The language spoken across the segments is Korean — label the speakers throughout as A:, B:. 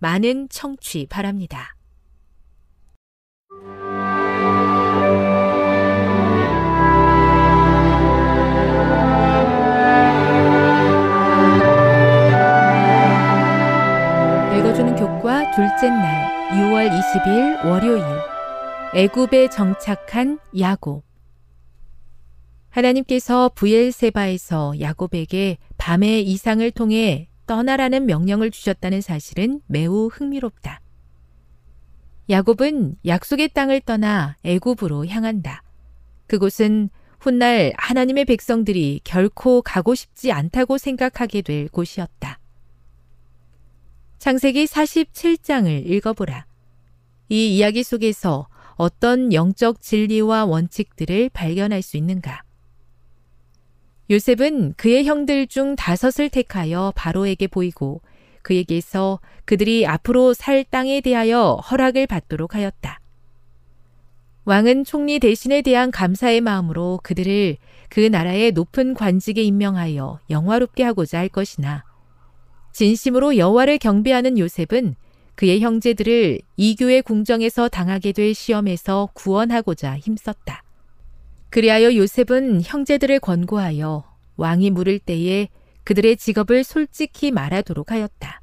A: 많은 청취 바랍니다. 읽어주는 교과 둘째 날 6월 20일 월요일 애굽에 정착한 야곱 하나님께서 부엘세바에서 야곱에게 밤의 이상을 통해 떠나라는 명령을 주셨다는 사실은 매우 흥미롭다. 야곱은 약속의 땅을 떠나 애굽으로 향한다. 그곳은 훗날 하나님의 백성들이 결코 가고 싶지 않다고 생각하게 될 곳이었다. 창세기 47장을 읽어보라. 이 이야기 속에서 어떤 영적 진리와 원칙들을 발견할 수 있는가? 요셉은 그의 형들 중 다섯을 택하여 바로에게 보이고 그에게서 그들이 앞으로 살 땅에 대하여 허락을 받도록 하였다. 왕은 총리 대신에 대한 감사의 마음으로 그들을 그 나라의 높은 관직에 임명하여 영화롭게 하고자 할 것이나 진심으로 여호와를 경배하는 요셉은 그의 형제들을 이교의 궁정에서 당하게 될 시험에서 구원하고자 힘썼다. 그리하여 요셉은 형제들을 권고하여 왕이 물을 때에 그들의 직업을 솔직히 말하도록 하였다.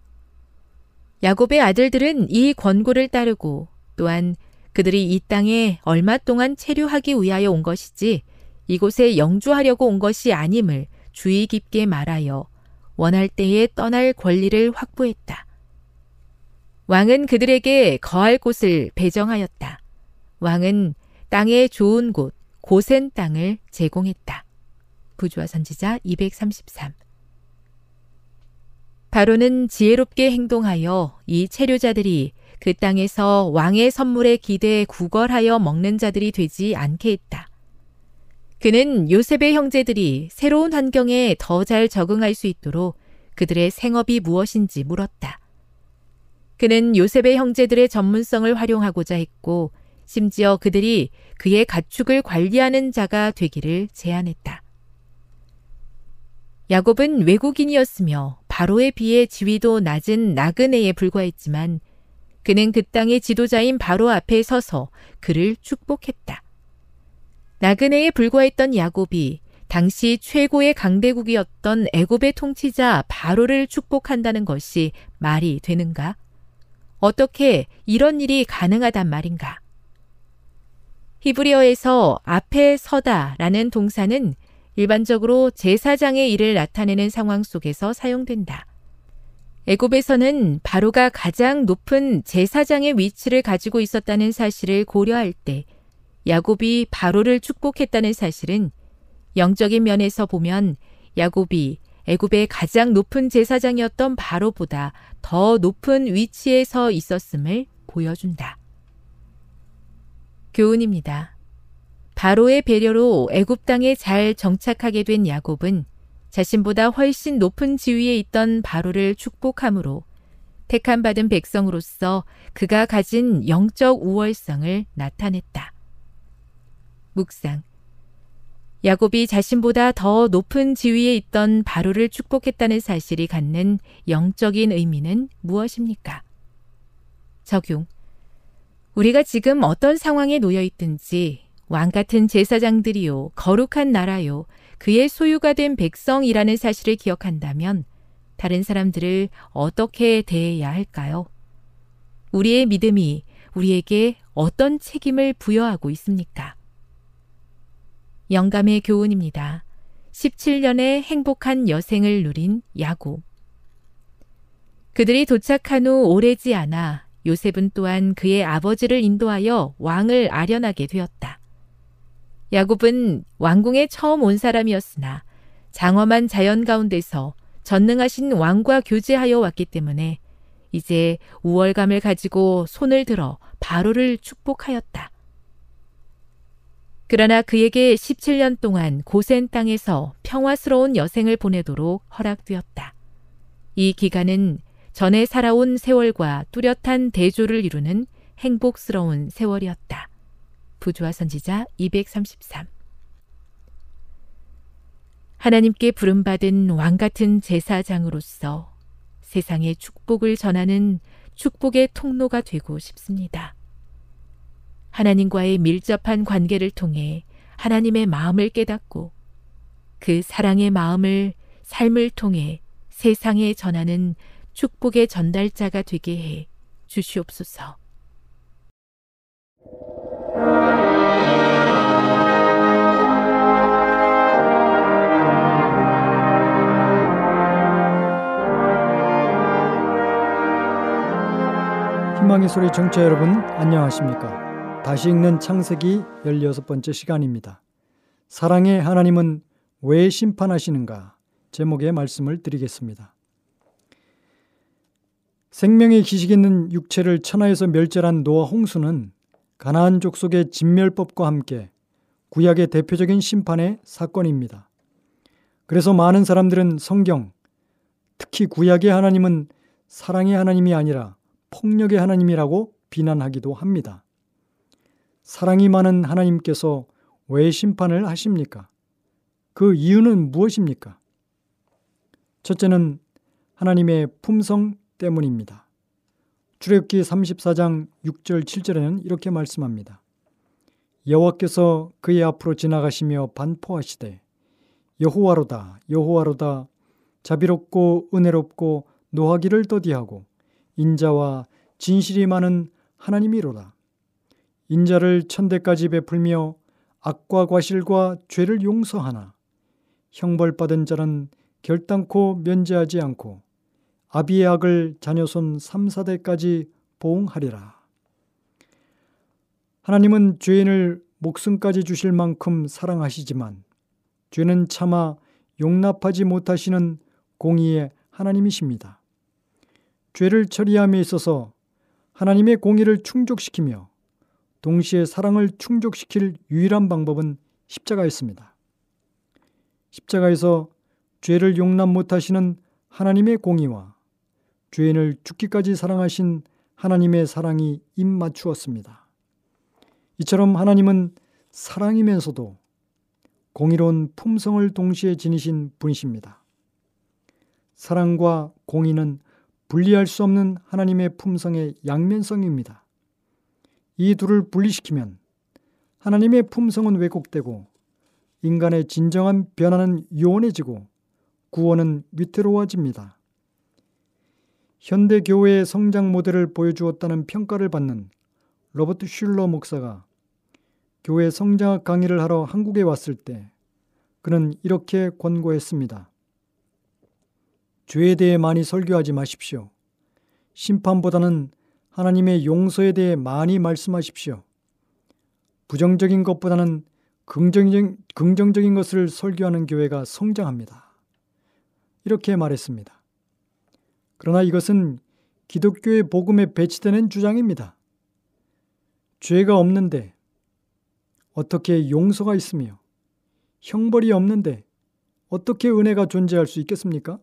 A: 야곱의 아들들은 이 권고를 따르고 또한 그들이 이 땅에 얼마 동안 체류하기 위하여 온 것이지 이곳에 영주하려고 온 것이 아님을 주의 깊게 말하여 원할 때에 떠날 권리를 확보했다. 왕은 그들에게 거할 곳을 배정하였다. 왕은 땅의 좋은 곳, 고센 땅을 제공했다. 부주와 선지자 233 바로는 지혜롭게 행동하여 이 체류자들이 그 땅에서 왕의 선물에 기대에 구걸하여 먹는 자들이 되지 않게 했다. 그는 요셉의 형제들이 새로운 환경에 더 잘 적응할 수 있도록 그들의 생업이 무엇인지 물었다. 그는 요셉의 형제들의 전문성을 활용하고자 했고 심지어 그들이 그의 가축을 관리하는 자가 되기를 제안했다. 야곱은 외국인이었으며 바로에 비해 지위도 낮은 나그네에 불과했지만 그는 그 땅의 지도자인 바로 앞에 서서 그를 축복했다. 나그네에 불과했던 야곱이 당시 최고의 강대국이었던 애굽의 통치자 바로를 축복한다는 것이 말이 되는가? 어떻게 이런 일이 가능하단 말인가? 히브리어에서 앞에 서다 라는 동사는 일반적으로 제사장의 일을 나타내는 상황 속에서 사용된다. 애굽에서는 바로가 가장 높은 제사장의 위치를 가지고 있었다는 사실을 고려할 때 야곱이 바로를 축복했다는 사실은 영적인 면에서 보면 야곱이 애굽의 가장 높은 제사장이었던 바로보다 더 높은 위치에 서 있었음을 보여준다. 교훈입니다. 바로의 배려로 애굽 땅에 잘 정착하게 된 야곱은 자신보다 훨씬 높은 지위에 있던 바로를 축복함으로 택함 받은 백성으로서 그가 가진 영적 우월성을 나타냈다. 묵상. 야곱이 자신보다 더 높은 지위에 있던 바로를 축복했다는 사실이 갖는 영적인 의미는 무엇입니까? 적용. 우리가 지금 어떤 상황에 놓여 있든지 왕 같은 제사장들이요, 거룩한 나라요, 그의 소유가 된 백성이라는 사실을 기억한다면 다른 사람들을 어떻게 대해야 할까요? 우리의 믿음이 우리에게 어떤 책임을 부여하고 있습니까? 영감의 교훈입니다. 17년의 행복한 여생을 누린 야곱. 그들이 도착한 후 오래지 않아 요셉은 또한 그의 아버지를 인도하여 왕을 아련하게 되었다. 야곱은 왕궁에 처음 온 사람이었으나 장엄한 자연 가운데서 전능하신 왕과 교제하여 왔기 때문에 이제 우월감을 가지고 손을 들어 바로를 축복하였다. 그러나 그에게 17년 동안 고센 땅에서 평화스러운 여생을 보내도록 허락되었다. 이 기간은 전에 살아온 세월과 뚜렷한 대조를 이루는 행복스러운 세월이었다. 부조화 선지자 233 하나님께 부름받은 왕 같은 제사장으로서 세상에 축복을 전하는 축복의 통로가 되고 싶습니다. 하나님과의 밀접한 관계를 통해 하나님의 마음을 깨닫고 그 사랑의 마음을 삶을 통해 세상에 전하는 축복의 전달자가 되게 해 주시옵소서.
B: 희망의 소리 정치 여러분 안녕하십니까? 다시 읽는 창세기 16번째 시간입니다. 사랑의 하나님은 왜 심판하시는가? 제목의 말씀을 드리겠습니다. 생명의 기식 있는 육체를 천하에서 멸절한 노아 홍수는 가나안 족속의 진멸법과 함께 구약의 대표적인 심판의 사건입니다. 그래서 많은 사람들은 성경, 특히 구약의 하나님은 사랑의 하나님이 아니라 폭력의 하나님이라고 비난하기도 합니다. 사랑이 많은 하나님께서 왜 심판을 하십니까? 그 이유는 무엇입니까? 첫째는 하나님의 품성 때문입니다. 출애굽기 34장 6절 7절에는 이렇게 말씀합니다. 여호와께서 그의 앞으로 지나가시며 반포하시되 여호와로다 여호와로다 자비롭고 은혜롭고 노하기를 더디하고 인자와 진실이 많은 하나님이로다. 인자를 천대까지 베풀며 악과 과실과 죄를 용서하나 형벌받은 자는 결단코 면제하지 않고 아비의 악을 자녀손 3, 4대까지 보응하리라. 하나님은 죄인을 목숨까지 주실 만큼 사랑하시지만 죄는 차마 용납하지 못하시는 공의의 하나님이십니다. 죄를 처리함에 있어서 하나님의 공의를 충족시키며 동시에 사랑을 충족시킬 유일한 방법은 십자가였습니다. 십자가에서 죄를 용납 못하시는 하나님의 공의와 죄인을 죽기까지 사랑하신 하나님의 사랑이 입맞추었습니다. 이처럼 하나님은 사랑이면서도 공의로운 품성을 동시에 지니신 분이십니다. 사랑과 공의는 분리할 수 없는 하나님의 품성의 양면성입니다. 이 둘을 분리시키면 하나님의 품성은 왜곡되고 인간의 진정한 변화는 요원해지고 구원은 위태로워집니다. 현대 교회의 성장 모델을 보여주었다는 평가를 받는 로버트 슐러 목사가 교회 성장학 강의를 하러 한국에 왔을 때 그는 이렇게 권고했습니다. 죄에 대해 많이 설교하지 마십시오. 심판보다는 하나님의 용서에 대해 많이 말씀하십시오. 부정적인 것보다는 긍정적인, 긍정적인 것을 설교하는 교회가 성장합니다. 이렇게 말했습니다. 그러나 이것은 기독교의 복음에 배치되는 주장입니다. 죄가 없는데 어떻게 용서가 있으며 형벌이 없는데 어떻게 은혜가 존재할 수 있겠습니까?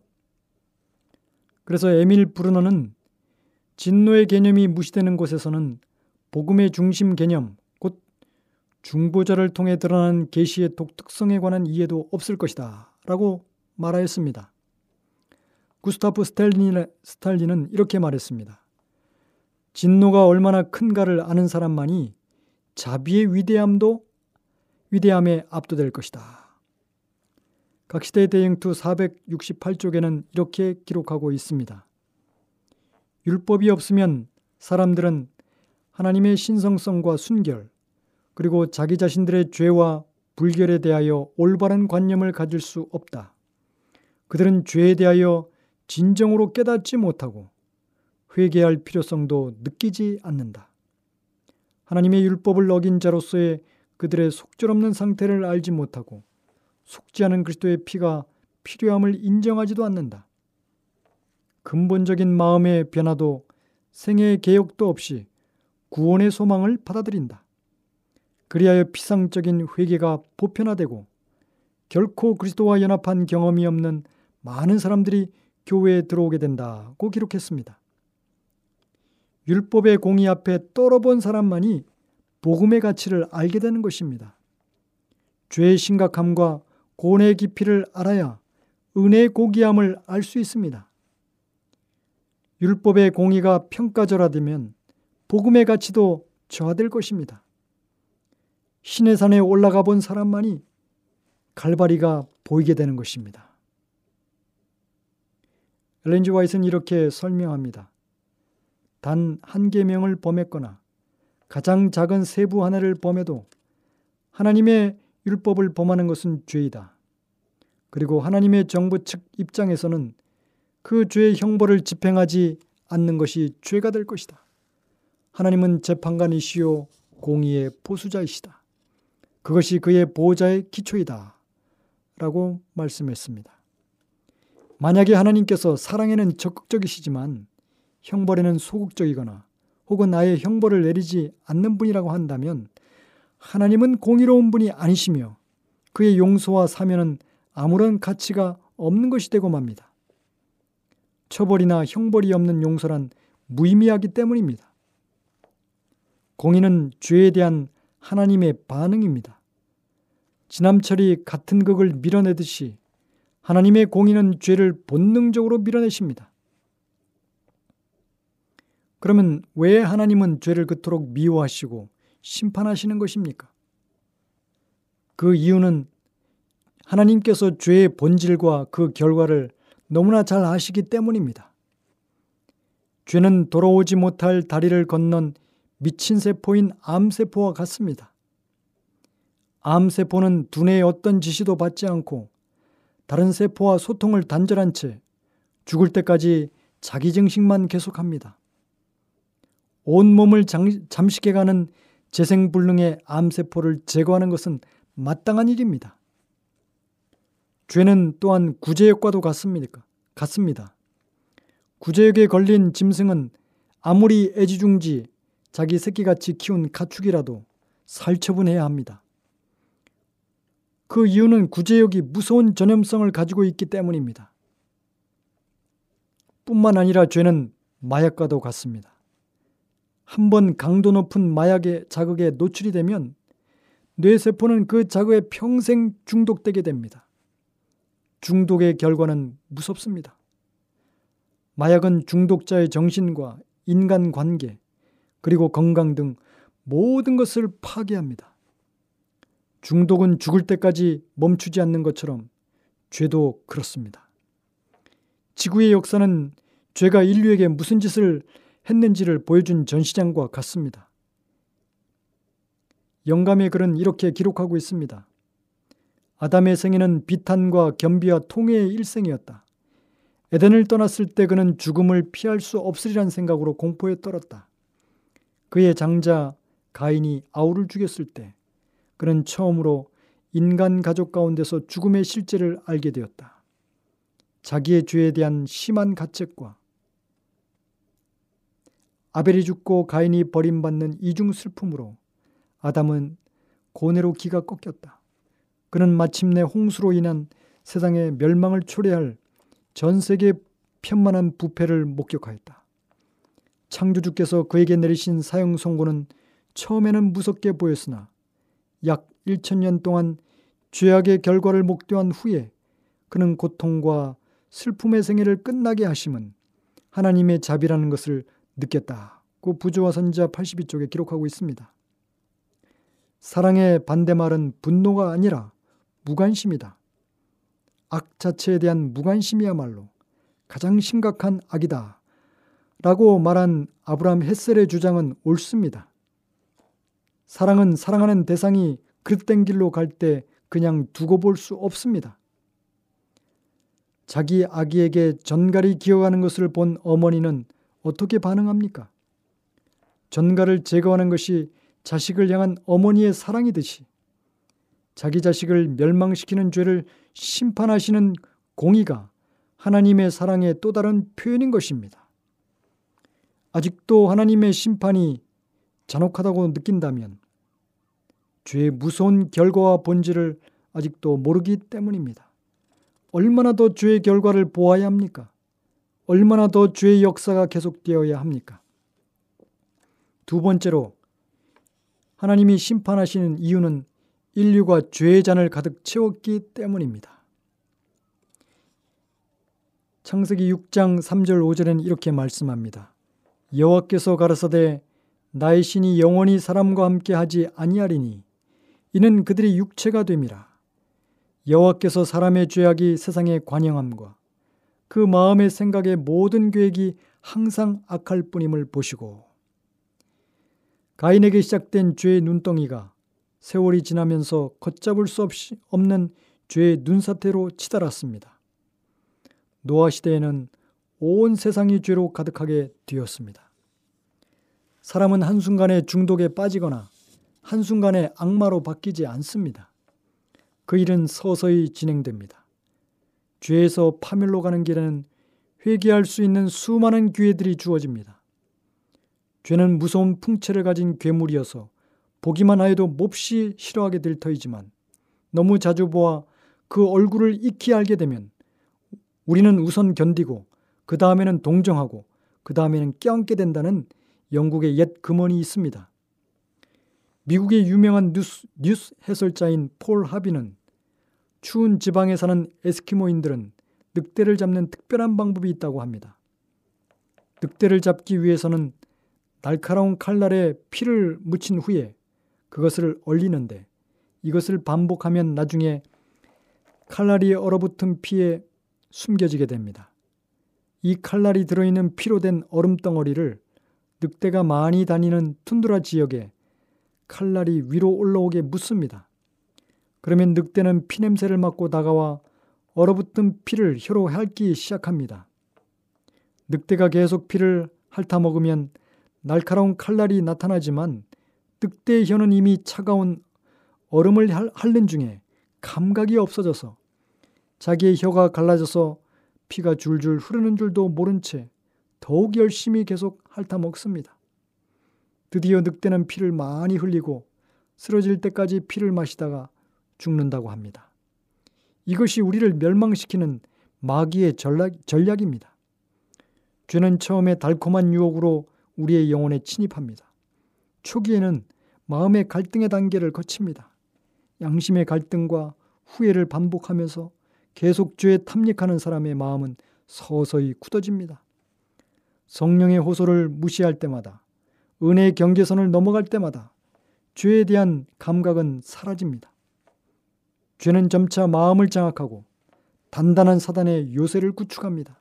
B: 그래서 에밀 브루너는 진노의 개념이 무시되는 곳에서는 복음의 중심 개념, 곧 중보자를 통해 드러난 계시의 독특성에 관한 이해도 없을 것이다. 라고 말하였습니다. 구스타프 스탈린은 이렇게 말했습니다. 진노가 얼마나 큰가를 아는 사람만이 자비의 위대함도 위대함에 압도될 것이다. 각 시대 대행투 468쪽에는 이렇게 기록하고 있습니다. 율법이 없으면 사람들은 하나님의 신성성과 순결, 그리고 자기 자신들의 죄와 불결에 대하여 올바른 관념을 가질 수 없다. 그들은 죄에 대하여 진정으로 깨닫지 못하고 회개할 필요성도 느끼지 않는다. 하나님의 율법을 어긴 자로서의 그들의 속절없는 상태를 알지 못하고 속지 않은 그리스도의 피가 필요함을 인정하지도 않는다. 근본적인 마음의 변화도 생애의 개혁도 없이 구원의 소망을 받아들인다. 그리하여 피상적인 회개가 보편화되고 결코 그리스도와 연합한 경험이 없는 많은 사람들이 교회에 들어오게 된다고 기록했습니다. 율법의 공의 앞에 떨어본 사람만이 복음의 가치를 알게 되는 것입니다. 죄의 심각함과 고뇌의 깊이를 알아야 은혜의 고귀함을 알 수 있습니다. 율법의 공의가 평가절하되면 복음의 가치도 저하될 것입니다. 신의 산에 올라가 본 사람만이 갈바리가 보이게 되는 것입니다. 엘렌지 와이트는 이렇게 설명합니다. 단 한 계명을 범했거나 가장 작은 세부 하나를 범해도 하나님의 율법을 범하는 것은 죄이다. 그리고 하나님의 정부 측 입장에서는 그 죄의 형벌을 집행하지 않는 것이 죄가 될 것이다. 하나님은 재판관이시요 공의의 보수자이시다. 그것이 그의 보호자의 기초이다. 라고 말씀했습니다. 만약에 하나님께서 사랑에는 적극적이시지만 형벌에는 소극적이거나 혹은 아예 형벌을 내리지 않는 분이라고 한다면 하나님은 공의로운 분이 아니시며 그의 용서와 사면은 아무런 가치가 없는 것이 되고 맙니다. 처벌이나 형벌이 없는 용서란 무의미하기 때문입니다. 공의는 죄에 대한 하나님의 반응입니다. 지남철이 같은 극을 밀어내듯이 하나님의 공의는 죄를 본능적으로 밀어내십니다. 그러면 왜 하나님은 죄를 그토록 미워하시고 심판하시는 것입니까? 그 이유는 하나님께서 죄의 본질과 그 결과를 너무나 잘 아시기 때문입니다. 죄는 돌아오지 못할 다리를 건넌 미친 세포인 암세포와 같습니다. 암세포는 두뇌의 어떤 지시도 받지 않고 다른 세포와 소통을 단절한 채 죽을 때까지 자기 증식만 계속합니다. 온 몸을 잠식해가는 재생불능의 암세포를 제거하는 것은 마땅한 일입니다. 죄는 또한 구제역과도 같습니까? 같습니다. 구제역에 걸린 짐승은 아무리 애지중지 자기 새끼같이 키운 가축이라도 살처분해야 합니다. 그 이유는 구제역이 무서운 전염성을 가지고 있기 때문입니다. 뿐만 아니라 죄는 마약과도 같습니다. 한번 강도 높은 마약의 자극에 노출이 되면 뇌세포는 그 자극에 평생 중독되게 됩니다. 중독의 결과는 무섭습니다. 마약은 중독자의 정신과 인간 관계, 그리고 건강 등 모든 것을 파괴합니다. 중독은 죽을 때까지 멈추지 않는 것처럼 죄도 그렇습니다. 지구의 역사는 죄가 인류에게 무슨 짓을 했는지를 보여준 전시장과 같습니다. 영감의 글은 이렇게 기록하고 있습니다. 아담의 생애는 비탄과 겸비와 통해의 일생이었다. 에덴을 떠났을 때 그는 죽음을 피할 수 없으리란 생각으로 공포에 떨었다. 그의 장자 가인이 아우를 죽였을 때 그는 처음으로 인간 가족 가운데서 죽음의 실제를 알게 되었다. 자기의 죄에 대한 심한 가책과 아벨이 죽고 가인이 버림받는 이중 슬픔으로 아담은 고뇌로 기가 꺾였다. 그는 마침내 홍수로 인한 세상의 멸망을 초래할 전 세계 편만한 부패를 목격하였다. 창조주께서 그에게 내리신 사형 선고는 처음에는 무섭게 보였으나 약 1천년 동안 죄악의 결과를 목도한 후에 그는 고통과 슬픔의 생애를 끝나게 하심은 하나님의 자비라는 것을 느꼈다고 부조와 선지자 82쪽에 기록하고 있습니다. 사랑의 반대말은 분노가 아니라 무관심이다. 악 자체에 대한 무관심이야말로 가장 심각한 악이다. 라고 말한 아브라함 햇셀의 주장은 옳습니다. 사랑은 사랑하는 대상이 그릇된 길로 갈 때 그냥 두고 볼 수 없습니다. 자기 아기에게 전갈이 기어가는 것을 본 어머니는 어떻게 반응합니까? 전갈을 제거하는 것이 자식을 향한 어머니의 사랑이듯이 자기 자식을 멸망시키는 죄를 심판하시는 공의가 하나님의 사랑의 또 다른 표현인 것입니다. 아직도 하나님의 심판이 잔혹하다고 느낀다면 죄의 무서운 결과와 본질을 아직도 모르기 때문입니다. 얼마나 더 죄의 결과를 보아야 합니까? 얼마나 더 죄의 역사가 계속되어야 합니까? 두 번째로 하나님이 심판하시는 이유는 인류가 죄의 잔을 가득 채웠기 때문입니다. 창세기 6장 3절 5절엔 이렇게 말씀합니다. 여호와께서 가라사대 나의 신이 영원히 사람과 함께 하지 아니하리니 이는 그들이 육체가 됨이라. 여호와께서 사람의 죄악이 세상에 관영함과 그 마음의 생각의 모든 계획이 항상 악할 뿐임을 보시고 가인에게 시작된 죄의 눈덩이가 세월이 지나면서 걷잡을 수 없이 없는 죄의 눈사태로 치달았습니다. 노아 시대에는 온 세상이 죄로 가득하게 되었습니다. 사람은 한순간에 중독에 빠지거나 한순간에 악마로 바뀌지 않습니다. 그 일은 서서히 진행됩니다. 죄에서 파멸로 가는 길에는 회개할 수 있는 수많은 기회들이 주어집니다. 죄는 무서운 풍채를 가진 괴물이어서 보기만 하여도 몹시 싫어하게 될 터이지만 너무 자주 보아 그 얼굴을 익히 알게 되면 우리는 우선 견디고 그 다음에는 동정하고 그 다음에는 껴안게 된다는 영국의 옛 금언이 있습니다. 미국의 유명한 뉴스, 뉴스 해설자인 폴 하비는 추운 지방에 사는 에스키모인들은 늑대를 잡는 특별한 방법이 있다고 합니다. 늑대를 잡기 위해서는 날카로운 칼날에 피를 묻힌 후에 그것을 얼리는데 이것을 반복하면 나중에 칼날이 얼어붙은 피에 숨겨지게 됩니다. 이 칼날이 들어있는 피로 된 얼음 덩어리를 늑대가 많이 다니는 툰드라 지역에 칼날이 위로 올라오게 묻습니다. 그러면 늑대는 피냄새를 맡고 다가와 얼어붙은 피를 혀로 핥기 시작합니다. 늑대가 계속 피를 핥아먹으면 날카로운 칼날이 나타나지만 늑대의 혀는 이미 차가운 얼음을 핥는 중에 감각이 없어져서 자기의 혀가 갈라져서 피가 줄줄 흐르는 줄도 모른 채 더욱 열심히 계속 핥아먹습니다. 드디어 늑대는 피를 많이 흘리고 쓰러질 때까지 피를 마시다가 죽는다고 합니다. 이것이 우리를 멸망시키는 마귀의 전략, 전략 입니다. 죄는 처음에 달콤한 유혹으로 우리의 영혼에 침입합니다. 초기에는 마음의 갈등의 단계를 거칩니다. 양심의 갈등과 후회를 반복하면서 계속 죄에 탐닉하는 사람의 마음은 서서히 굳어집니다. 성령의 호소를 무시할 때마다 은혜의 경계선을 넘어갈 때마다 죄에 대한 감각은 사라집니다. 죄는 점차 마음을 장악하고 단단한 사단의 요새를 구축합니다.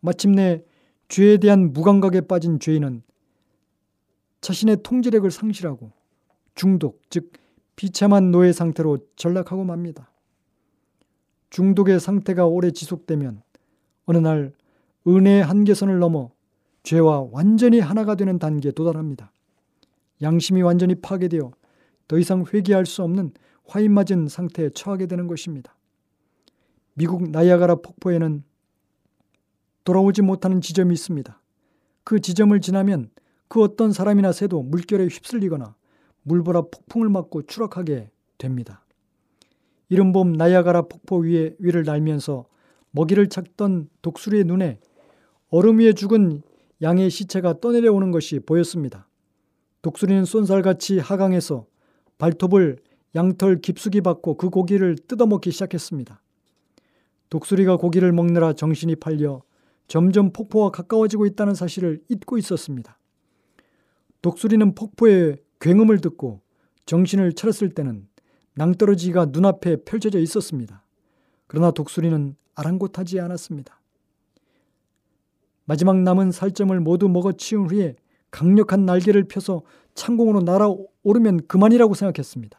B: 마침내 죄에 대한 무감각에 빠진 죄인은 자신의 통제력을 상실하고 중독, 즉 비참한 노예 상태로 전락하고 맙니다. 중독의 상태가 오래 지속되면 어느 날 은혜의 한계선을 넘어 죄와 완전히 하나가 되는 단계에 도달합니다. 양심이 완전히 파괴되어 더 이상 회개할 수 없는 화인 맞은 상태에 처하게 되는 것입니다. 미국 나이아가라 폭포에는 돌아오지 못하는 지점이 있습니다. 그 지점을 지나면 그 어떤 사람이나 새도 물결에 휩쓸리거나 물보라 폭풍을 맞고 추락하게 됩니다. 이른 봄 나이아가라 폭포 위에 위를 날면서 먹이를 찾던 독수리의 눈에 얼음 위에 죽은 양의 시체가 떠내려오는 것이 보였습니다. 독수리는 쏜살같이 하강해서 발톱을 양털 깊숙이 받고 그 고기를 뜯어먹기 시작했습니다. 독수리가 고기를 먹느라 정신이 팔려 점점 폭포와 가까워지고 있다는 사실을 잊고 있었습니다. 독수리는 폭포의 굉음을 듣고 정신을 차렸을 때는 낭떠러지가 눈앞에 펼쳐져 있었습니다. 그러나 독수리는 아랑곳하지 않았습니다. 마지막 남은 살점을 모두 먹어 치운 후에 강력한 날개를 펴서 창공으로 날아오르면 그만이라고 생각했습니다.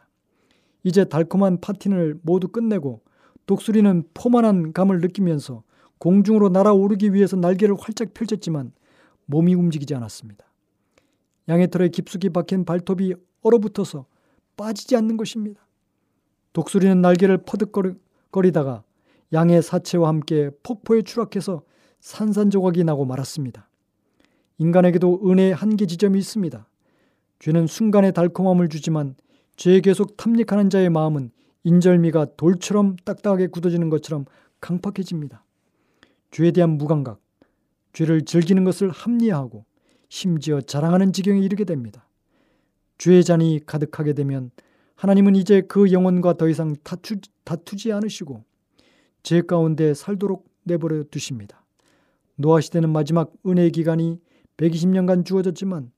B: 이제 달콤한 파티를 모두 끝내고 독수리는 포만한 감을 느끼면서 공중으로 날아오르기 위해서 날개를 활짝 펼쳤지만 몸이 움직이지 않았습니다. 양의 털에 깊숙이 박힌 발톱이 얼어붙어서 빠지지 않는 것입니다. 독수리는 날개를 퍼득거리다가 양의 사체와 함께 폭포에 추락해서 산산조각이 나고 말았습니다. 인간에게도 은혜의 한계 지점이 있습니다. 죄는 순간의 달콤함을 주지만 죄에 계속 탐닉하는 자의 마음은 인절미가 돌처럼 딱딱하게 굳어지는 것처럼 강팍해집니다. 죄에 대한 무감각, 죄를 즐기는 것을 합리화하고 심지어 자랑하는 지경에 이르게 됩니다. 죄의 잔이 가득하게 되면 하나님은 이제 그 영혼과 더 이상 다투, 다투지 않으시고 죄 가운데 살도록 내버려 두십니다. 노아 시대는 마지막 은혜의 기간이 120년간 주어졌지만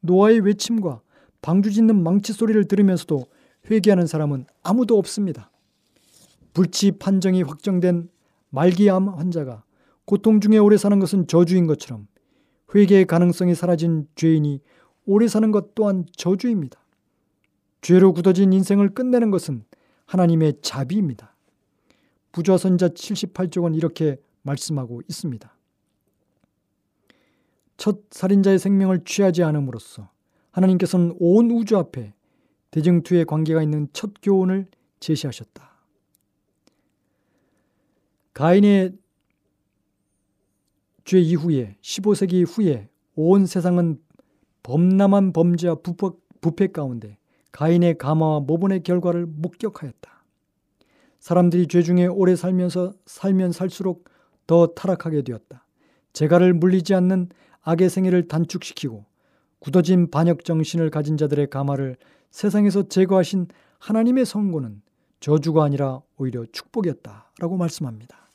B: 노아의 외침과 방주 짓는 망치 소리를 들으면서도 회개하는 사람은 아무도 없습니다. 불치 판정이 확정된 말기암 환자가 고통 중에 오래 사는 것은 저주인 것처럼 회개의 가능성이 사라진 죄인이 오래 사는 것 또한 저주입니다. 죄로 굳어진 인생을 끝내는 것은 하나님의 자비입니다. 부좌선자 78쪽은 이렇게 말씀하고 있습니다. 첫 살인자의 생명을 취하지 않음으로써 하나님께서는 온 우주 앞에 대증투의 관계가 있는 첫 교훈을 제시하셨다. 가인의 죄 이후에 15세기 후에 온 세상은 범람한 범죄와 부패 가운데 가인의 감화와 모본의 결과를 목격하였다. 사람들이 죄 중에 오래 살면서 살면 살수록 더 타락하게 되었다. 재갈을 물리지 않는 악의 생애를 단축시키고 굳어진 반역 정신을 가진 자들의 감화를 세상에서 제거하신 하나님의 선고는 저주가 아니라 오히려 축복이었다라고 말씀합니다.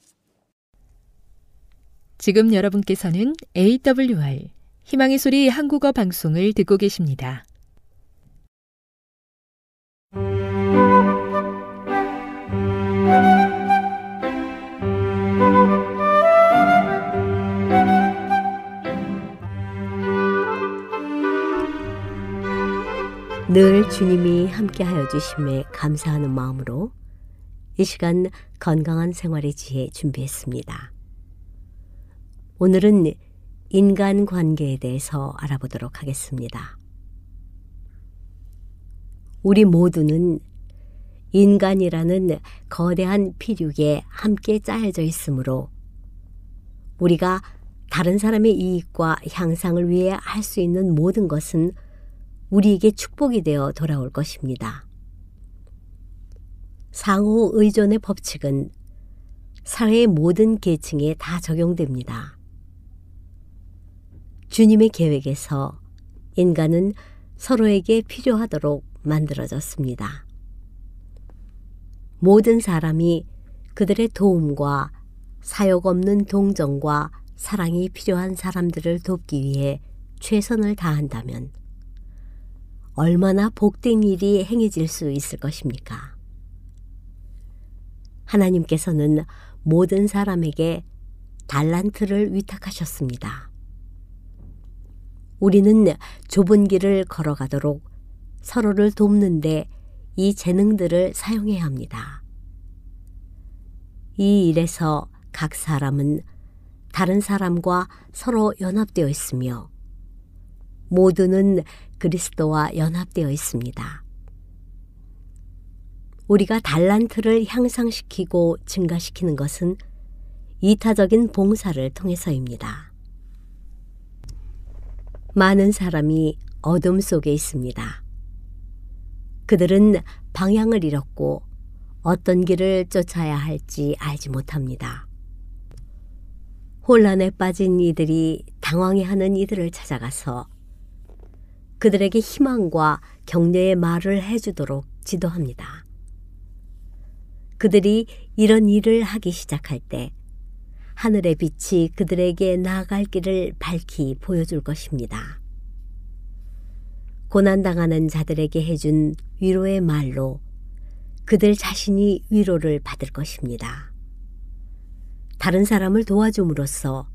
A: 지금 여러분께서는 AWR 희망의 소리 한국어 방송을 듣고 계십니다.
C: 늘 주님이 함께하여 주심에 감사하는 마음으로 이 시간 건강한 생활의 지혜 준비했습니다. 오늘은 인간 관계에 대해서 알아보도록 하겠습니다. 우리 모두는 인간이라는 거대한 피륙에 함께 짜여져 있으므로 우리가 다른 사람의 이익과 향상을 위해 할 수 있는 모든 것은 우리에게 축복이 되어 돌아올 것입니다. 상호 의존의 법칙은 사회의 모든 계층에 다 적용됩니다. 주님의 계획에서 인간은 서로에게 필요하도록 만들어졌습니다. 모든 사람이 그들의 도움과 사역 없는 동정과 사랑이 필요한 사람들을 돕기 위해 최선을 다한다면 얼마나 복된 일이 행해질 수 있을 것입니까? 하나님께서는 모든 사람에게 달란트를 위탁하셨습니다. 우리는 좁은 길을 걸어가도록 서로를 돕는데 이 재능들을 사용해야 합니다. 이 일에서 각 사람은 다른 사람과 서로 연합되어 있으며 모두는 그리스도와 연합되어 있습니다. 우리가 달란트를 향상시키고 증가시키는 것은 이타적인 봉사를 통해서입니다. 많은 사람이 어둠 속에 있습니다. 그들은 방향을 잃었고 어떤 길을 쫓아야 할지 알지 못합니다. 혼란에 빠진 이들이 당황해하는 이들을 찾아가서 그들에게 희망과 격려의 말을 해주도록 지도합니다. 그들이 이런 일을 하기 시작할 때 하늘의 빛이 그들에게 나아갈 길을 밝히 보여줄 것입니다. 고난당하는 자들에게 해준 위로의 말로 그들 자신이 위로를 받을 것입니다. 다른 사람을 도와줌으로써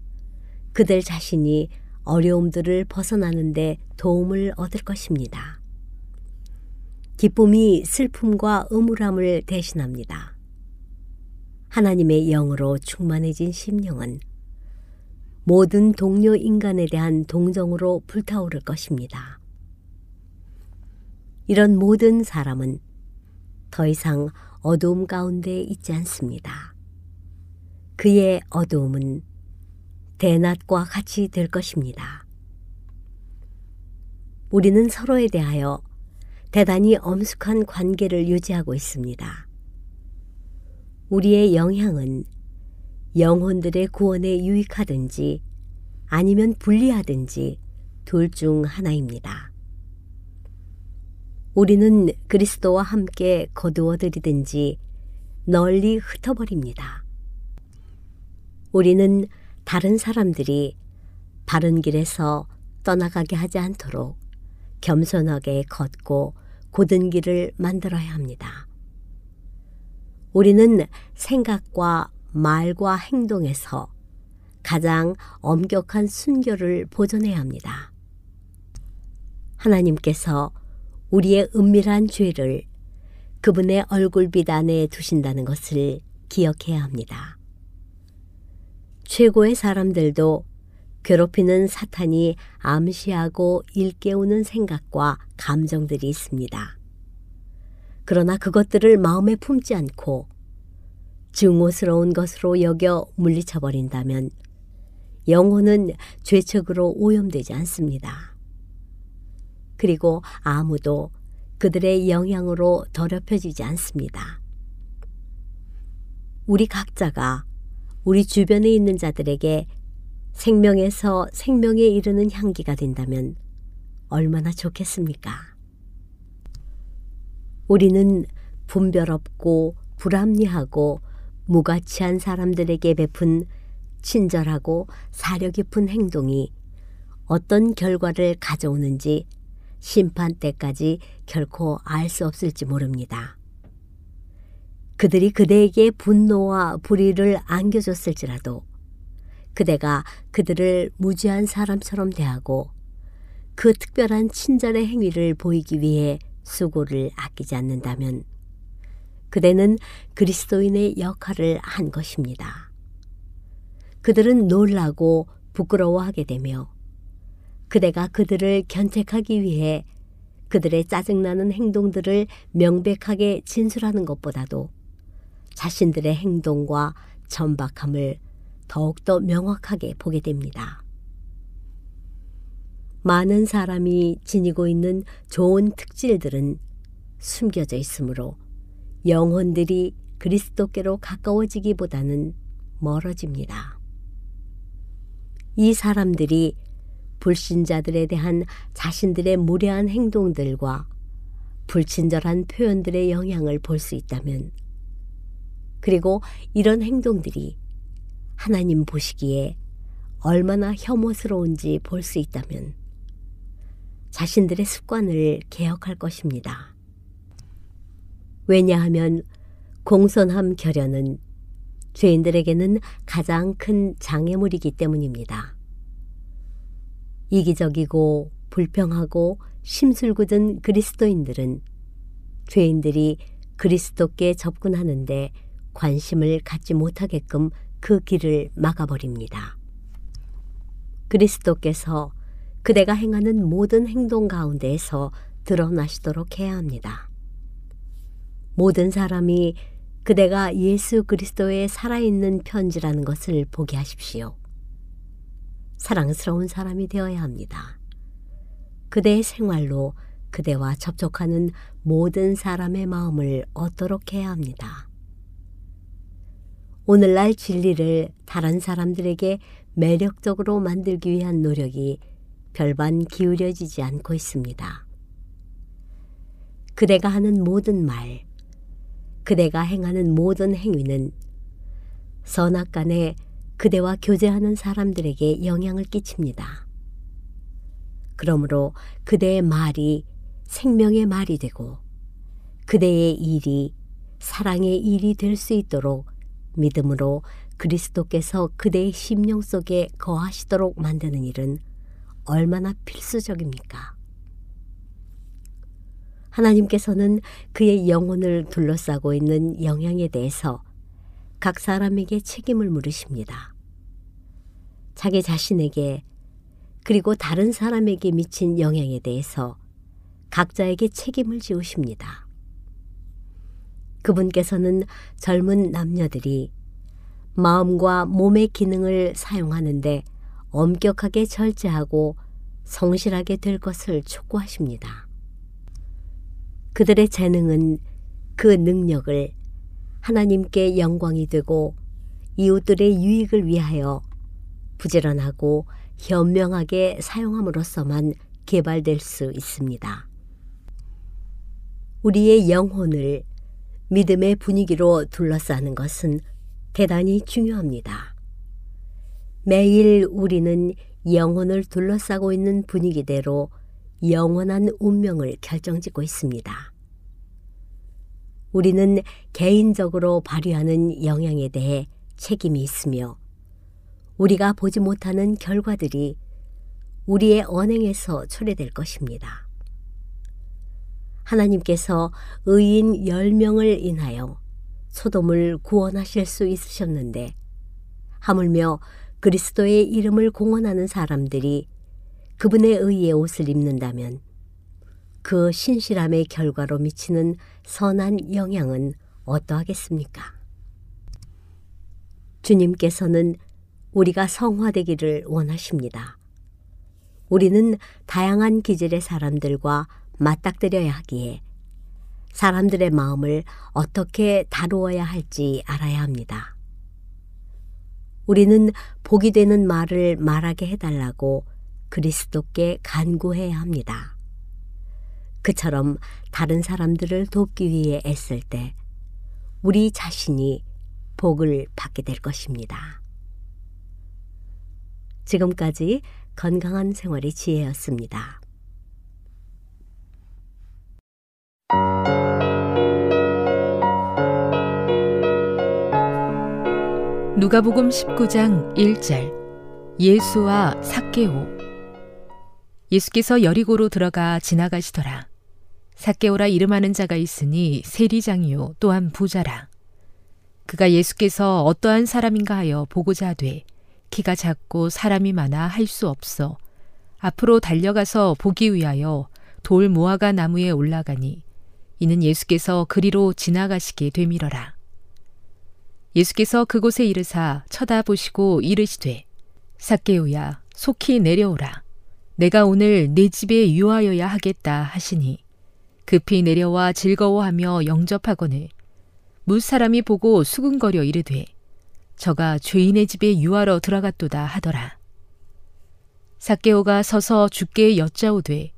C: 그들 자신이 어려움들을 벗어나는데 도움을 얻을 것입니다. 기쁨이 슬픔과 음울함을 대신합니다. 하나님의 영으로 충만해진 심령은 모든 동료 인간에 대한 동정으로 불타오를 것입니다. 이런 모든 사람은 더 이상 어두움 가운데 있지 않습니다. 그의 어두움은 대낮과 같이 될 것입니다. 우리는 서로에 대하여 대단히 엄숙한 관계를 유지하고 있습니다. 우리의 영향은 영혼들의 구원에 유익하든지 아니면 불리하든지 둘 중 하나입니다. 우리는 그리스도와 함께 거두어들이든지 널리 흩어버립니다. 우리는 다른 사람들이 바른 길에서 떠나가게 하지 않도록 겸손하게 걷고 고든 길을 만들어야 합니다. 우리는 생각과 말과 행동에서 가장 엄격한 순결을 보존해야 합니다. 하나님께서 우리의 은밀한 죄를 그분의 얼굴 빛 안에 두신다는 것을 기억해야 합니다. 최고의 사람들도 괴롭히는 사탄이 암시하고 일깨우는 생각과 감정들이 있습니다. 그러나 그것들을 마음에 품지 않고 증오스러운 것으로 여겨 물리쳐버린다면 영혼은 죄책으로 오염되지 않습니다. 그리고 아무도 그들의 영향으로 더럽혀지지 않습니다. 우리 각자가 우리 주변에 있는 자들에게 생명에서 생명에 이르는 향기가 된다면 얼마나 좋겠습니까? 우리는 분별 없고 불합리하고 무가치한 사람들에게 베푼 친절하고 사려 깊은 행동이 어떤 결과를 가져오는지 심판 때까지 결코 알 수 없을지 모릅니다. 그들이 그대에게 분노와 불의를 안겨줬을지라도 그대가 그들을 무지한 사람처럼 대하고 그 특별한 친절의 행위를 보이기 위해 수고를 아끼지 않는다면 그대는 그리스도인의 역할을 한 것입니다. 그들은 놀라고 부끄러워하게 되며 그대가 그들을 견책하기 위해 그들의 짜증나는 행동들을 명백하게 진술하는 것보다도 자신들의 행동과 천박함을 더욱더 명확하게 보게 됩니다. 많은 사람이 지니고 있는 좋은 특질들은 숨겨져 있으므로 영혼들이 그리스도께로 가까워지기보다는 멀어집니다. 이 사람들이 불신자들에 대한 자신들의 무례한 행동들과 불친절한 표현들의 영향을 볼 수 있다면, 그리고 이런 행동들이 하나님 보시기에 얼마나 혐오스러운지 볼 수 있다면, 자신들의 습관을 개혁할 것입니다. 왜냐하면 공손함 결연은 죄인들에게는 가장 큰 장애물이기 때문입니다. 이기적이고 불평하고 심술궂은 그리스도인들은 죄인들이 그리스도께 접근하는데 관심을 갖지 못하게끔 그 길을 막아버립니다. 그리스도께서 그대가 행하는 모든 행동 가운데에서 드러나시도록 해야 합니다. 모든 사람이 그대가 예수 그리스도의 살아있는 편지라는 것을 보게 하십시오. 사랑스러운 사람이 되어야 합니다. 그대의 생활로 그대와 접촉하는 모든 사람의 마음을 얻도록 해야 합니다. 오늘날 진리를 다른 사람들에게 매력적으로 만들기 위한 노력이 별반 기울여지지 않고 있습니다. 그대가 하는 모든 말, 그대가 행하는 모든 행위는 선악 간에 그대와 교제하는 사람들에게 영향을 끼칩니다. 그러므로 그대의 말이 생명의 말이 되고 그대의 일이 사랑의 일이 될 수 있도록 믿음으로 그리스도께서 그대의 심령 속에 거하시도록 만드는 일은 얼마나 필수적입니까? 하나님께서는 그의 영혼을 둘러싸고 있는 영향에 대해서 각 사람에게 책임을 물으십니다. 자기 자신에게 그리고 다른 사람에게 미친 영향에 대해서 각자에게 책임을 지우십니다. 그분께서는 젊은 남녀들이 마음과 몸의 기능을 사용하는데 엄격하게 절제하고 성실하게 될 것을 촉구하십니다. 그들의 재능은 그 능력을 하나님께 영광이 되고 이웃들의 유익을 위하여 부지런하고 현명하게 사용함으로써만 개발될 수 있습니다. 우리의 영혼을 믿음의 분위기로 둘러싸는 것은 대단히 중요합니다. 매일 우리는 영혼을 둘러싸고 있는 분위기대로 영원한 운명을 결정짓고 있습니다. 우리는 개인적으로 발휘하는 영향에 대해 책임이 있으며 우리가 보지 못하는 결과들이 우리의 언행에서 초래될 것입니다. 하나님께서 의인 10명을 인하여 소돔을 구원하실 수 있으셨는데 하물며 그리스도의 이름을 공언하는 사람들이 그분의 의의 옷을 입는다면 그 신실함의 결과로 미치는 선한 영향은 어떠하겠습니까? 주님께서는 우리가 성화되기를 원하십니다. 우리는 다양한 기질의 사람들과 맞닥뜨려야 하기에 사람들의 마음을 어떻게 다루어야 할지 알아야 합니다. 우리는 복이 되는 말을 말하게 해달라고 그리스도께 간구해야 합니다. 그처럼 다른 사람들을 돕기 위해 애쓸 때 우리 자신이 복을 받게 될 것입니다. 지금까지 건강한 생활의 지혜였습니다.
A: 누가복음 19장 1절 예수와 삭개오 예수께서 여리고로 들어가 지나가시더라. 삭개오라 이름하는 자가 있으니 세리장이요 또한 부자라. 그가 예수께서 어떠한 사람인가 하여 보고자 하되 키가 작고 사람이 많아 할 수 없어 앞으로 달려가서 보기 위하여 돌 무화과 나무에 올라가니 이는 예수께서 그리로 지나가시게 되밀어라. 예수께서 그곳에 이르사 쳐다보시고 이르시되 삭개오야 속히 내려오라. 내가 오늘 내 집에 유하여야 하겠다 하시니 급히 내려와 즐거워하며 영접하거늘. 무사람이 보고 수근거려 이르되 저가 죄인의 집에 유하러 들어갔도다 하더라. 삭개오가 서서 주께 여짜오되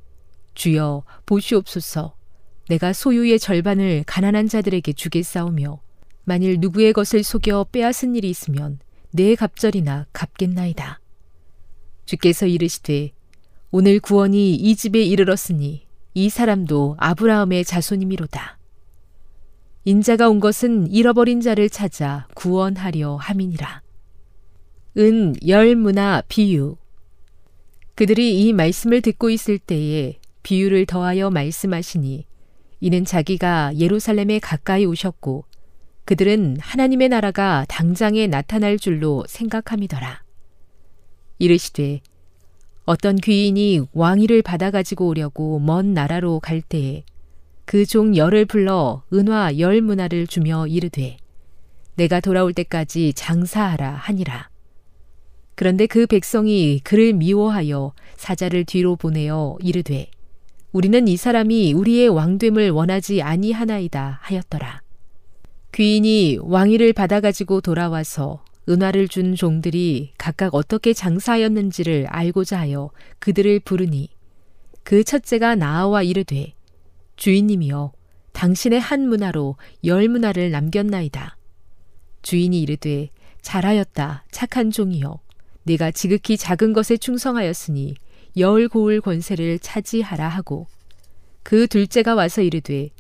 A: 주여 보시옵소서. 내가 소유의 절반을 가난한 자들에게 주겠사오며 만일 누구의 것을 속여 빼앗은 일이 있으면 내 갑절이나 갚겠나이다. 주께서 이르시되 오늘 구원이 이 집에 이르렀으니 이 사람도 아브라함의 자손이미로다. 인자가 온 것은 잃어버린 자를 찾아 구원하려 함이니라. 은 열문화 비유 그들이 이 말씀을 듣고 있을 때에 비유를 더하여 말씀하시니 이는 자기가 예루살렘에 가까이 오셨고 그들은 하나님의 나라가 당장에 나타날 줄로 생각함이더라. 이르시되 어떤 귀인이 왕위를 받아 가지고 오려고 먼 나라로 갈 때에 그 종 열을 불러 은화 열 문화를 주며 이르되 내가 돌아올 때까지 장사하라 하니라. 그런데 그 백성이 그를 미워하여 사자를 뒤로 보내어 이르되 우리는 이 사람이 우리의 왕됨을 원하지 아니하나이다 하였더라. 귀인이 왕위를 받아가지고 돌아와서 은화를 준 종들이 각각 어떻게 장사하였는지를 알고자 하여 그들을 부르니 그 첫째가 나아와 이르되 주인님이여 당신의 한 문화로 열 문화를 남겼나이다. 주인이 이르되 잘하였다 착한 종이여 네가 지극히 작은 것에 충성하였으니 열 고을 권세를 차지하라 하고 그 둘째가 와서 이르되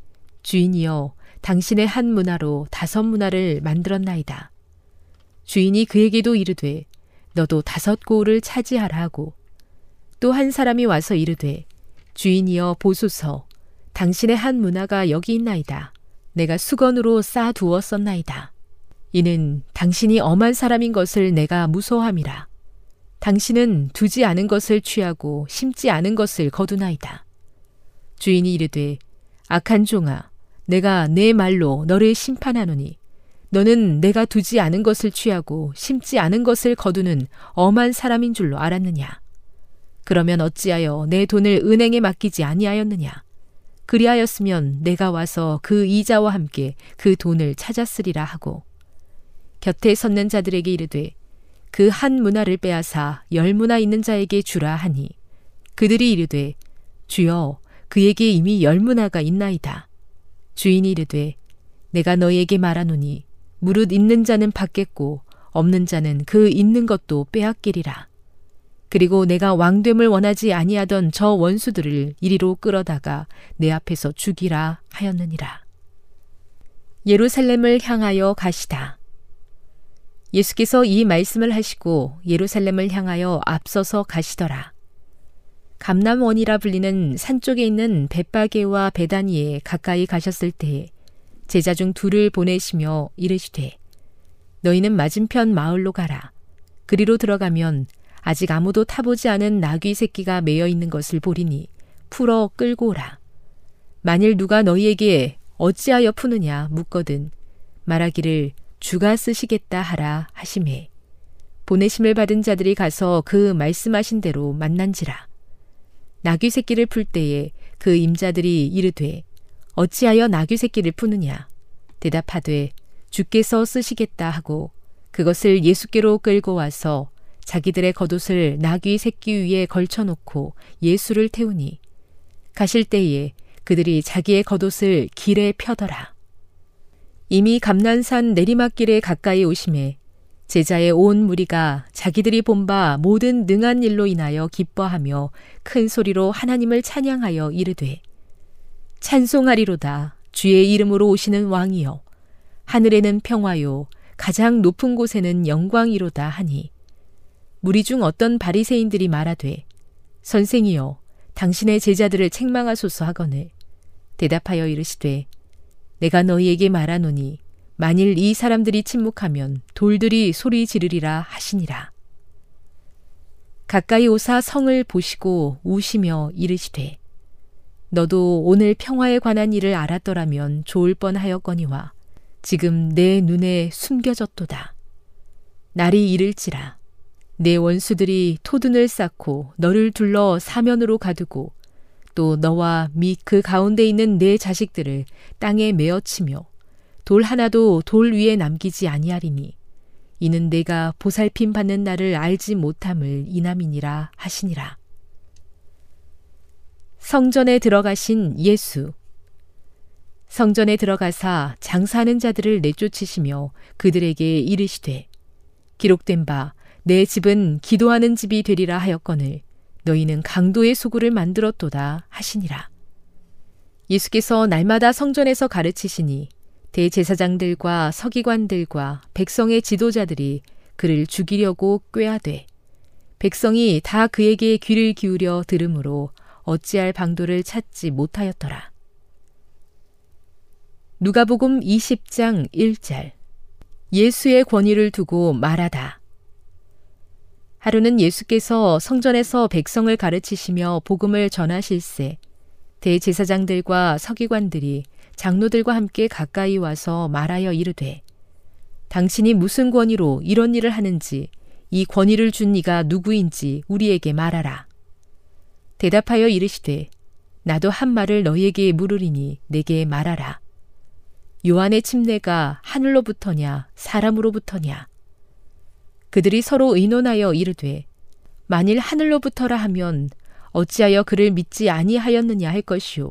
A: 주인이여 당신의 한 문화로 다섯 문화를 만들었나이다. 주인이 그에게도 이르되 너도 다섯 고을을 차지하라 하고 또 한 사람이 와서 이르되 주인이여 보소서 당신의 한 문화가 여기 있나이다. 내가 수건으로 쌓아 두었었나이다. 이는 당신이 엄한 사람인 것을 내가 무서함이라. 당신은 두지 않은 것을 취하고 심지 않은 것을 거두나이다. 주인이 이르되 악한 종아 내가 내 말로 너를 심판하노니 너는 내가 두지 않은 것을 취하고 심지 않은 것을 거두는 엄한 사람인 줄로 알았느냐? 그러면 어찌하여 내 돈을 은행에 맡기지 아니하였느냐? 그리하였으면 내가 와서 그 이자와 함께 그 돈을 찾았으리라 하고 곁에 섰는 자들에게 이르되 그 한 문화를 빼앗아 열 문화 있는 자에게 주라 하니 그들이 이르되 주여 그에게 이미 열 문화가 있나이다. 주인이 이르되 내가 너희에게 말하노니 무릇 있는 자는 받겠고 없는 자는 그 있는 것도 빼앗기리라. 그리고 내가 왕됨을 원하지 아니하던 저 원수들을 이리로 끌어다가 내 앞에서 죽이라 하였느니라. 예루살렘을 향하여 가시다. 예수께서 이 말씀을 하시고 예루살렘을 향하여 앞서서 가시더라. 감남원이라 불리는 산 쪽에 있는 벳바게와 베다니에 가까이 가셨을 때에 제자 중 둘을 보내시며 이르시되 너희는 맞은편 마을로 가라. 그리로 들어가면 아직 아무도 타보지 않은 나귀 새끼가 매여 있는 것을 보리니 풀어 끌고 오라. 만일 누가 너희에게 어찌하여 푸느냐 묻거든 말하기를 주가 쓰시겠다 하라 하심해 보내심을 받은 자들이 가서 그 말씀하신 대로 만난지라 나귀 새끼를 풀 때에 그 임자들이 이르되 어찌하여 나귀 새끼를 푸느냐 대답하되 주께서 쓰시겠다 하고 그것을 예수께로 끌고 와서 자기들의 겉옷을 나귀 새끼 위에 걸쳐놓고 예수를 태우니 가실 때에 그들이 자기의 겉옷을 길에 펴더라. 이미 감난산 내리막길에 가까이 오심에 제자의 온 무리가 자기들이 본바 모든 능한 일로 인하여 기뻐하며 큰 소리로 하나님을 찬양하여 이르되 찬송하리로다. 주의 이름으로 오시는 왕이여. 하늘에는 평화요 가장 높은 곳에는 영광이로다 하니. 무리 중 어떤 바리새인들이 말하되 선생이여 당신의 제자들을 책망하소서 하거늘. 대답하여 이르시되 내가 너희에게 말하노니 만일 이 사람들이 침묵하면 돌들이 소리 지르리라 하시니라 가까이 오사 성을 보시고 우시며 이르시되 너도 오늘 평화에 관한 일을 알았더라면 좋을 뻔하였거니와 지금 내 눈에 숨겨졌도다. 날이 이를지라 내 원수들이 토둔을 쌓고 너를 둘러 사면으로 가두고 또 너와 및 그 가운데 있는 내 자식들을 땅에 메어치며 돌 하나도 돌 위에 남기지 아니하리니 이는 내가 보살핌 받는 날을 알지 못함을 이남이니라 하시니라. 성전에 들어가신 예수. 성전에 들어가사 장사하는 자들을 내쫓으시며 그들에게 이르시되 기록된 바 내 집은 기도하는 집이 되리라 하였거늘 너희는 강도의 소굴을 만들었도다 하시니라. 예수께서 날마다 성전에서 가르치시니 대제사장들과 서기관들과 백성의 지도자들이 그를 죽이려고 꾀하되 백성이 다 그에게 귀를 기울여 들으므로 어찌할 방도를 찾지 못하였더라. 누가복음 20장 1절 예수의 권위를 두고 말하다. 하루는 예수께서 성전에서 백성을 가르치시며 복음을 전하실세 대제사장들과 서기관들이 장로들과 함께 가까이 와서 말하여 이르되 당신이 무슨 권위로 이런 일을 하는지 이 권위를 준 이가 누구인지 우리에게 말하라. 대답하여 이르시되 나도 한 말을 너희에게 물으리니 내게 말하라. 요한의 침례가 하늘로부터냐 사람으로부터냐 그들이 서로 의논하여 이르되 만일 하늘로부터라 하면 어찌하여 그를 믿지 아니하였느냐 할 것이요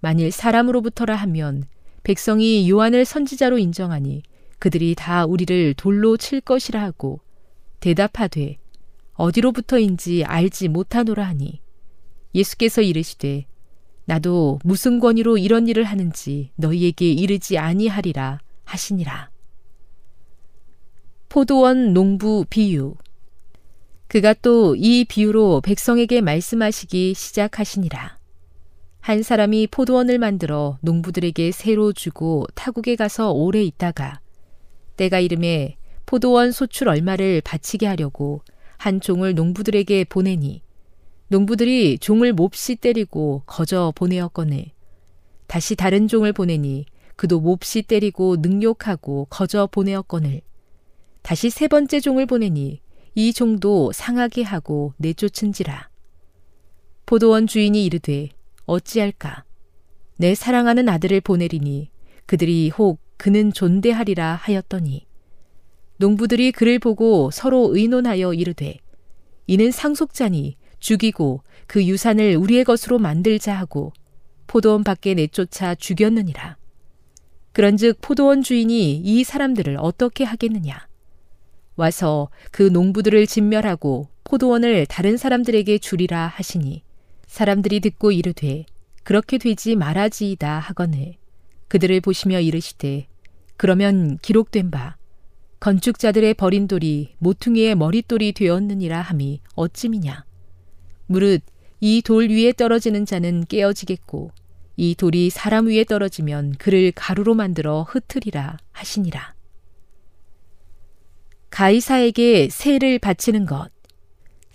A: 만일 사람으로부터라 하면 백성이 요한을 선지자로 인정하니 그들이 다 우리를 돌로 칠 것이라 하고 대답하되 어디로부터인지 알지 못하노라 하니 예수께서 이르시되 나도 무슨 권위로 이런 일을 하는지 너희에게 이르지 아니하리라 하시니라. 포도원 농부 비유 그가 또 이 비유로 백성에게 말씀하시기 시작하시니라. 한 사람이 포도원을 만들어 농부들에게 새로 주고 타국에 가서 오래 있다가 때가 이름에 포도원 소출 얼마를 바치게 하려고 한 종을 농부들에게 보내니 농부들이 종을 몹시 때리고 거저 보내었거늘. 다시 다른 종을 보내니 그도 몹시 때리고 능욕하고 거저 보내었거늘. 다시 세 번째 종을 보내니 이 종도 상하게 하고 내쫓은지라. 포도원 주인이 이르되 어찌할까 내 사랑하는 아들을 보내리니 그들이 혹 그는 존대하리라 하였더니 농부들이 그를 보고 서로 의논하여 이르되 이는 상속자니 죽이고 그 유산을 우리의 것으로 만들자 하고 포도원 밖에 내쫓아 죽였느니라. 그런즉 포도원 주인이 이 사람들을 어떻게 하겠느냐? 와서 그 농부들을 진멸하고 포도원을 다른 사람들에게 주리라 하시니 사람들이 듣고 이르되 그렇게 되지 말아지이다 하거늘 그들을 보시며 이르시되 그러면 기록된 바 건축자들의 버린 돌이 모퉁이의 머릿돌이 되었느니라 함이 어찌미냐 무릇 이 돌 위에 떨어지는 자는 깨어지겠고 이 돌이 사람 위에 떨어지면 그를 가루로 만들어 흩으리라 하시니라. 가이사에게 세를 바치는 것.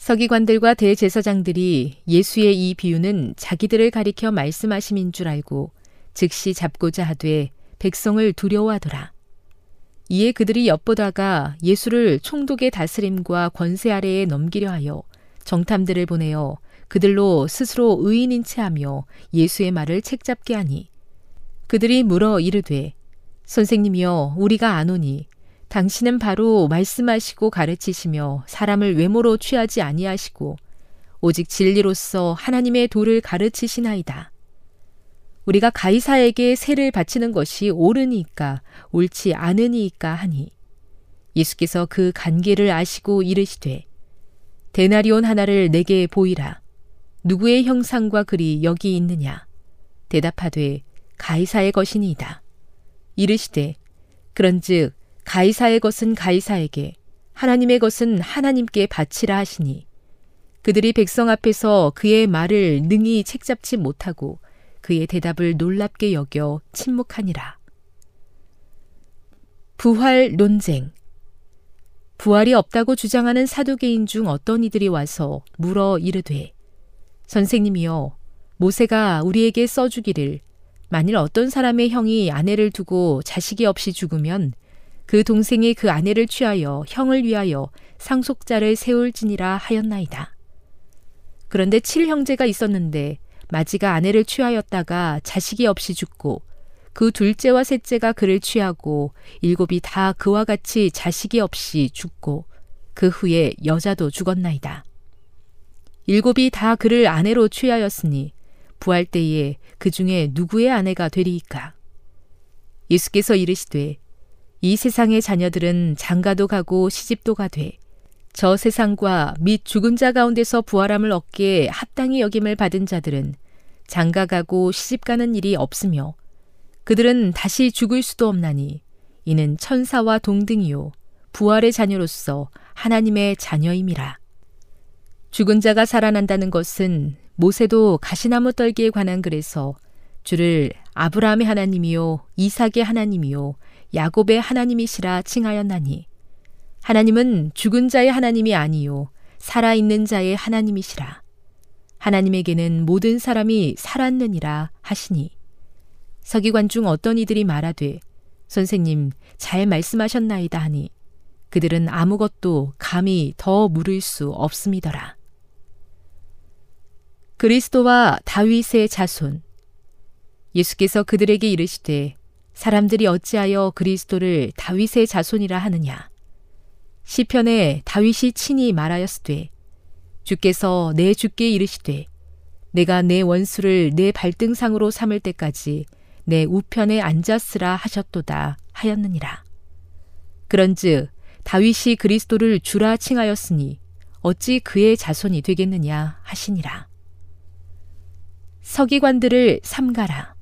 A: 서기관들과 대제사장들이 예수의 이 비유는 자기들을 가리켜 말씀하심인 줄 알고 즉시 잡고자 하되 백성을 두려워하더라. 이에 그들이 엿보다가 예수를 총독의 다스림과 권세 아래에 넘기려 하여 정탐들을 보내어 그들로 스스로 의인인 체하며 예수의 말을 책잡게 하니 그들이 물어 이르되 선생님이여 우리가 아노니 당신은 바로 말씀하시고 가르치시며 사람을 외모로 취하지 아니하시고 오직 진리로서 하나님의 도를 가르치시나이다. 우리가 가이사에게 세를 바치는 것이 옳으니까 옳지 않으니까 하니 예수께서 그 관계를 아시고 이르시되 데나리온 하나를 내게 보이라. 누구의 형상과 글이 여기 있느냐? 대답하되 가이사의 것이니이다. 이르시되 그런즉 가이사의 것은 가이사에게 하나님의 것은 하나님께 바치라 하시니 그들이 백성 앞에서 그의 말을 능히 책잡지 못하고 그의 대답을 놀랍게 여겨 침묵하니라. 부활 논쟁 부활이 없다고 주장하는 사두개인 중 어떤 이들이 와서 물어 이르되 선생님이여 모세가 우리에게 써주기를 만일 어떤 사람의 형이 아내를 두고 자식이 없이 죽으면 그 동생이 그 아내를 취하여 형을 위하여 상속자를 세울지니라 하였나이다. 그런데 칠 형제가 있었는데 마지가 아내를 취하였다가 자식이 없이 죽고 그 둘째와 셋째가 그를 취하고 일곱이 다 그와 같이 자식이 없이 죽고 그 후에 여자도 죽었나이다. 일곱이 다 그를 아내로 취하였으니 부활 때에 그 중에 누구의 아내가 되리이까? 예수께서 이르시되 이 세상의 자녀들은 장가도 가고 시집도 가되 저 세상과 및 죽은 자 가운데서 부활함을 얻기에 합당히 여김을 받은 자들은 장가 가고 시집 가는 일이 없으며 그들은 다시 죽을 수도 없나니 이는 천사와 동등이요 부활의 자녀로서 하나님의 자녀임이라. 죽은 자가 살아난다는 것은 모세도 가시나무 떨기에 관한 글에서 주를 아브라함의 하나님이요 이삭의 하나님이요 야곱의 하나님이시라 칭하였나니 하나님은 죽은 자의 하나님이 아니요 살아있는 자의 하나님이시라. 하나님에게는 모든 사람이 살았느니라 하시니 서기관 중 어떤 이들이 말하되 선생님 잘 말씀하셨나이다 하니 그들은 아무것도 감히 더 물을 수 없음이더라. 그리스도와 다윗의 자손 예수께서 그들에게 이르시되 사람들이 어찌하여 그리스도를 다윗의 자손이라 하느냐 시편에 다윗이 친히 말하였으되 주께서 내 주께 이르시되 내가 내 원수를 내 발등상으로 삼을 때까지 내 우편에 앉았으라 하셨도다 하였느니라. 그런즉 다윗이 그리스도를 주라 칭하였으니 어찌 그의 자손이 되겠느냐 하시니라. 서기관들을 삼가라.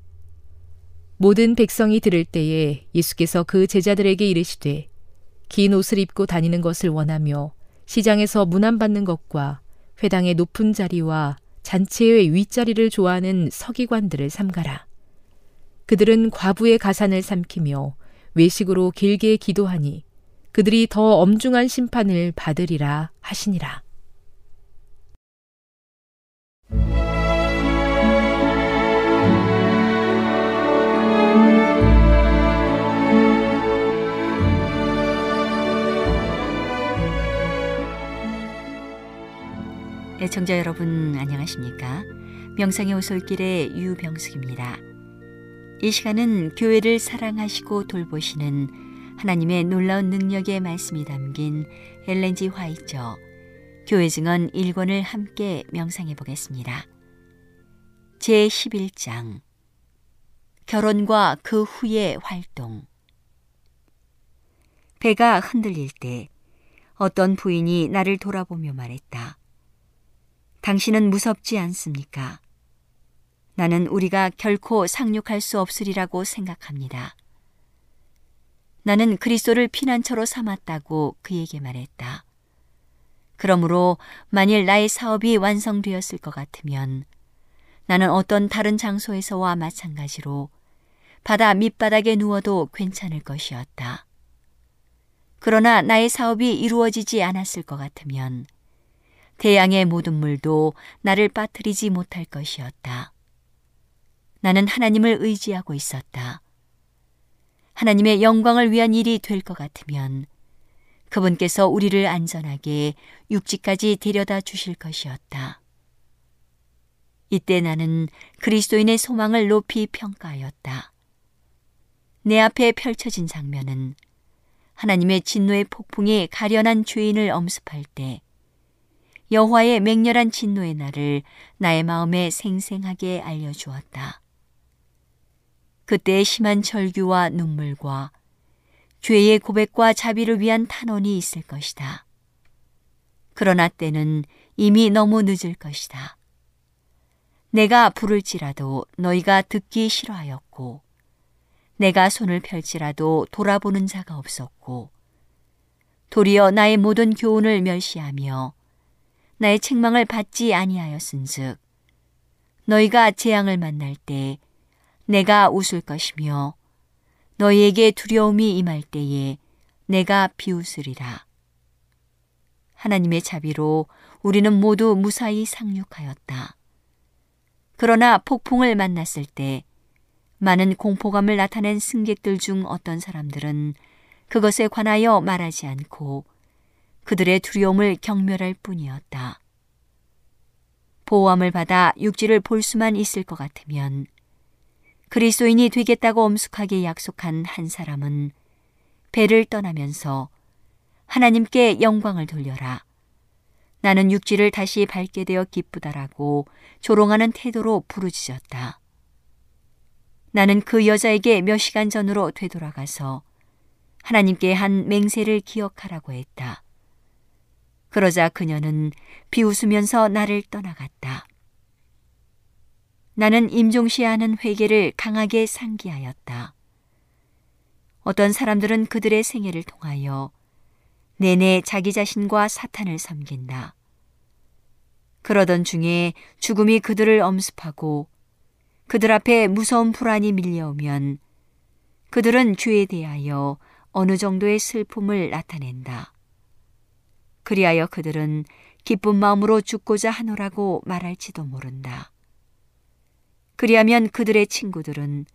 A: 모든 백성이 들을 때에 예수께서 그 제자들에게 이르시되 긴 옷을 입고 다니는 것을 원하며 시장에서 문안받는 것과 회당의 높은 자리와 잔치의 윗자리를 좋아하는 서기관들을 삼가라. 그들은 과부의 가산을 삼키며 외식으로 길게 기도하니 그들이 더 엄중한 심판을 받으리라 하시니라.
D: 애청자 여러분 안녕하십니까? 명상의 오솔길의 유병숙입니다. 이 시간은 교회를 사랑하시고 돌보시는 하나님의 놀라운 능력의 말씀이 담긴 엘렌지 화이처 교회 증언 1권을 함께 명상해 보겠습니다. 제 11장 결혼과 그 후의 활동 배가 흔들릴 때 어떤 부인이 나를 돌아보며 말했다. 당신은 무섭지 않습니까? 나는 우리가 결코 상륙할 수 없으리라고 생각합니다. 나는 그리스도를 피난처로 삼았다고 그에게 말했다. 그러므로 만일 나의 사업이 완성되었을 것 같으면 나는 어떤 다른 장소에서와 마찬가지로 바다 밑바닥에 누워도 괜찮을 것이었다. 그러나 나의 사업이 이루어지지 않았을 것 같으면 대양의 모든 물도 나를 빠뜨리지 못할 것이었다. 나는 하나님을 의지하고 있었다. 하나님의 영광을 위한 일이 될 것 같으면 그분께서 우리를 안전하게 육지까지 데려다 주실 것이었다. 이때 나는 그리스도인의 소망을 높이 평가하였다. 내 앞에 펼쳐진 장면은 하나님의 진노의 폭풍이 가련한 죄인을 엄습할 때 여호와의 맹렬한 진노의 날을 나의 마음에 생생하게 알려주었다. 그때 심한 절규와 눈물과 죄의 고백과 자비를 위한 탄원이 있을 것이다. 그러나 때는 이미 너무 늦을 것이다. 내가 부를지라도 너희가 듣기 싫어하였고, 내가 손을 펼지라도 돌아보는 자가 없었고, 도리어 나의 모든 교훈을 멸시하며 나의 책망을 받지 아니하였은즉 너희가 재앙을 만날 때 내가 웃을 것이며 너희에게 두려움이 임할 때에 내가 비웃으리라. 하나님의 자비로 우리는 모두 무사히 상륙하였다. 그러나 폭풍을 만났을 때 많은 공포감을 나타낸 승객들 중 어떤 사람들은 그것에 관하여 말하지 않고 그들의 두려움을 경멸할 뿐이었다. 보호함을 받아 육지를 볼 수만 있을 것 같으면 그리스도인이 되겠다고 엄숙하게 약속한 한 사람은 배를 떠나면서 하나님께 영광을 돌려라. 나는 육지를 다시 밟게 되어 기쁘다라고 조롱하는 태도로 부르짖었다. 나는 그 여자에게 몇 시간 전으로 되돌아가서 하나님께 한 맹세를 기억하라고 했다. 그러자 그녀는 비웃으면서 나를 떠나갔다. 나는 임종시 하는 회개를 강하게 상기하였다. 어떤 사람들은 그들의 생애를 통하여 내내 자기 자신과 사탄을 섬긴다. 그러던 중에 죽음이 그들을 엄습하고 그들 앞에 무서운 불안이 밀려오면 그들은 죄에 대하여 어느 정도의 슬픔을 나타낸다. 그리하여 그들은 기쁜 마음으로 죽고자 하노라고 말할지도 모른다. 그리하면 그들의 친구들은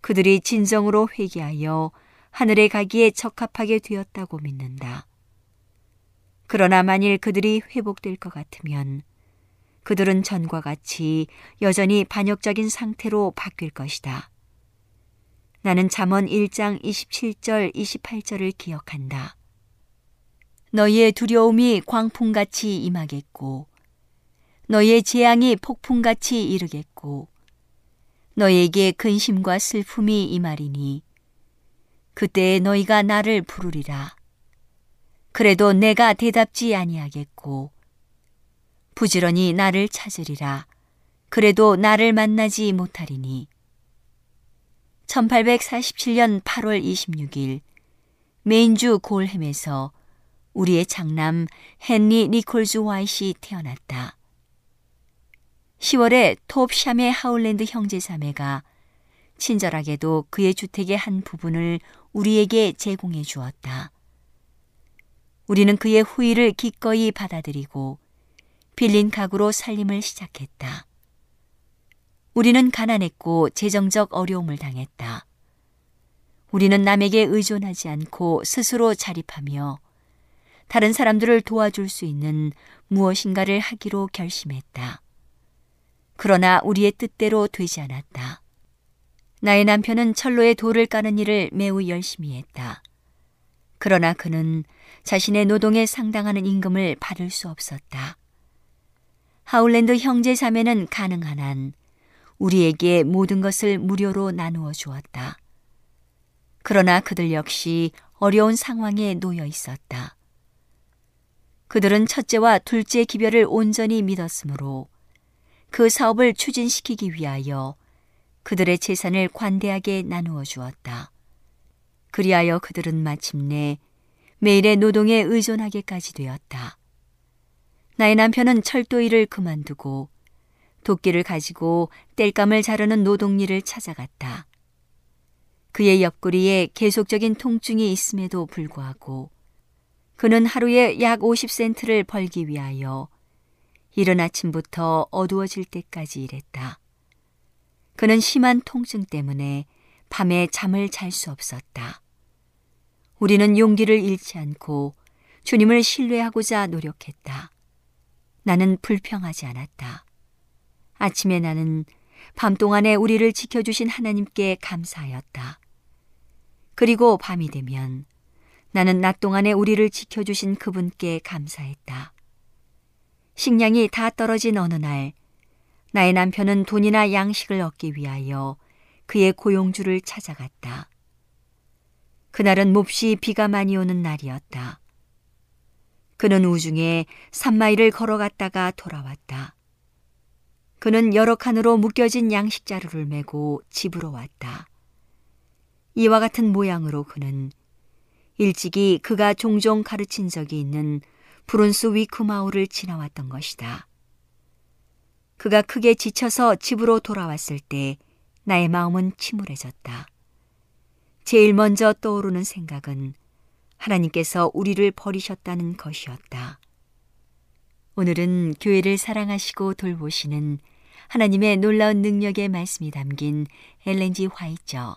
D: 그들이 진정으로 회개하여 하늘에 가기에 적합하게 되었다고 믿는다. 그러나 만일 그들이 회복될 것 같으면 그들은 전과 같이 여전히 반역적인 상태로 바뀔 것이다. 나는 잠언 1장 27절 28절을 기억한다. 너희의 두려움이 광풍같이 임하겠고 너희의 재앙이 폭풍같이 이르겠고 너희에게 근심과 슬픔이 임하리니 그때 너희가 나를 부르리라. 그래도 내가 대답지 아니하겠고 부지런히 나를 찾으리라. 그래도 나를 만나지 못하리니 1847년 8월 26일 메인주 골햄에서 우리의 장남 헨리 니콜즈 와이시 태어났다. 10월에 톱샴의 하울랜드 형제 자매가 친절하게도 그의 주택의 한 부분을 우리에게 제공해 주었다. 우리는 그의 후의를 기꺼이 받아들이고 빌린 가구로 살림을 시작했다. 우리는 가난했고 재정적 어려움을 당했다. 우리는 남에게 의존하지 않고 스스로 자립하며 다른 사람들을 도와줄 수 있는 무엇인가를 하기로 결심했다. 그러나 우리의 뜻대로 되지 않았다. 나의 남편은 철로에 돌을 까는 일을 매우 열심히 했다. 그러나 그는 자신의 노동에 상당하는 임금을 받을 수 없었다. 하울랜드 형제 자매는 가능한 한 우리에게 모든 것을 무료로 나누어 주었다. 그러나 그들 역시 어려운 상황에 놓여 있었다. 그들은 첫째와 둘째 기별을 온전히 믿었으므로 그 사업을 추진시키기 위하여 그들의 재산을 관대하게 나누어 주었다. 그리하여 그들은 마침내 매일의 노동에 의존하게까지 되었다. 나의 남편은 철도 일을 그만두고 도끼를 가지고 땔감을 자르는 노동일을 찾아갔다. 그의 옆구리에 계속적인 통증이 있음에도 불구하고 그는 하루에 약 50센트를 벌기 위하여 이른 아침부터 어두워질 때까지 일했다. 그는 심한 통증 때문에 밤에 잠을 잘 수 없었다. 우리는 용기를 잃지 않고 주님을 신뢰하고자 노력했다. 나는 불평하지 않았다. 아침에 나는 밤 동안에 우리를 지켜주신 하나님께 감사하였다. 그리고 밤이 되면 나는 낮 동안에 우리를 지켜주신 그분께 감사했다. 식량이 다 떨어진 어느 날, 나의 남편은 돈이나 양식을 얻기 위하여 그의 고용주를 찾아갔다. 그날은 몹시 비가 많이 오는 날이었다. 그는 우중에 3마일을 걸어갔다가 돌아왔다. 그는 여러 칸으로 묶여진 양식 자루를 메고 집으로 왔다. 이와 같은 모양으로 그는 일찍이 그가 종종 가르친 적이 있는 브룬스 위크마우를 지나왔던 것이다. 그가 크게 지쳐서 집으로 돌아왔을 때 나의 마음은 침울해졌다. 제일 먼저 떠오르는 생각은 하나님께서 우리를 버리셨다는 것이었다. 오늘은 교회를 사랑하시고 돌보시는 하나님의 놀라운 능력의 말씀이 담긴 엘렌지 화이처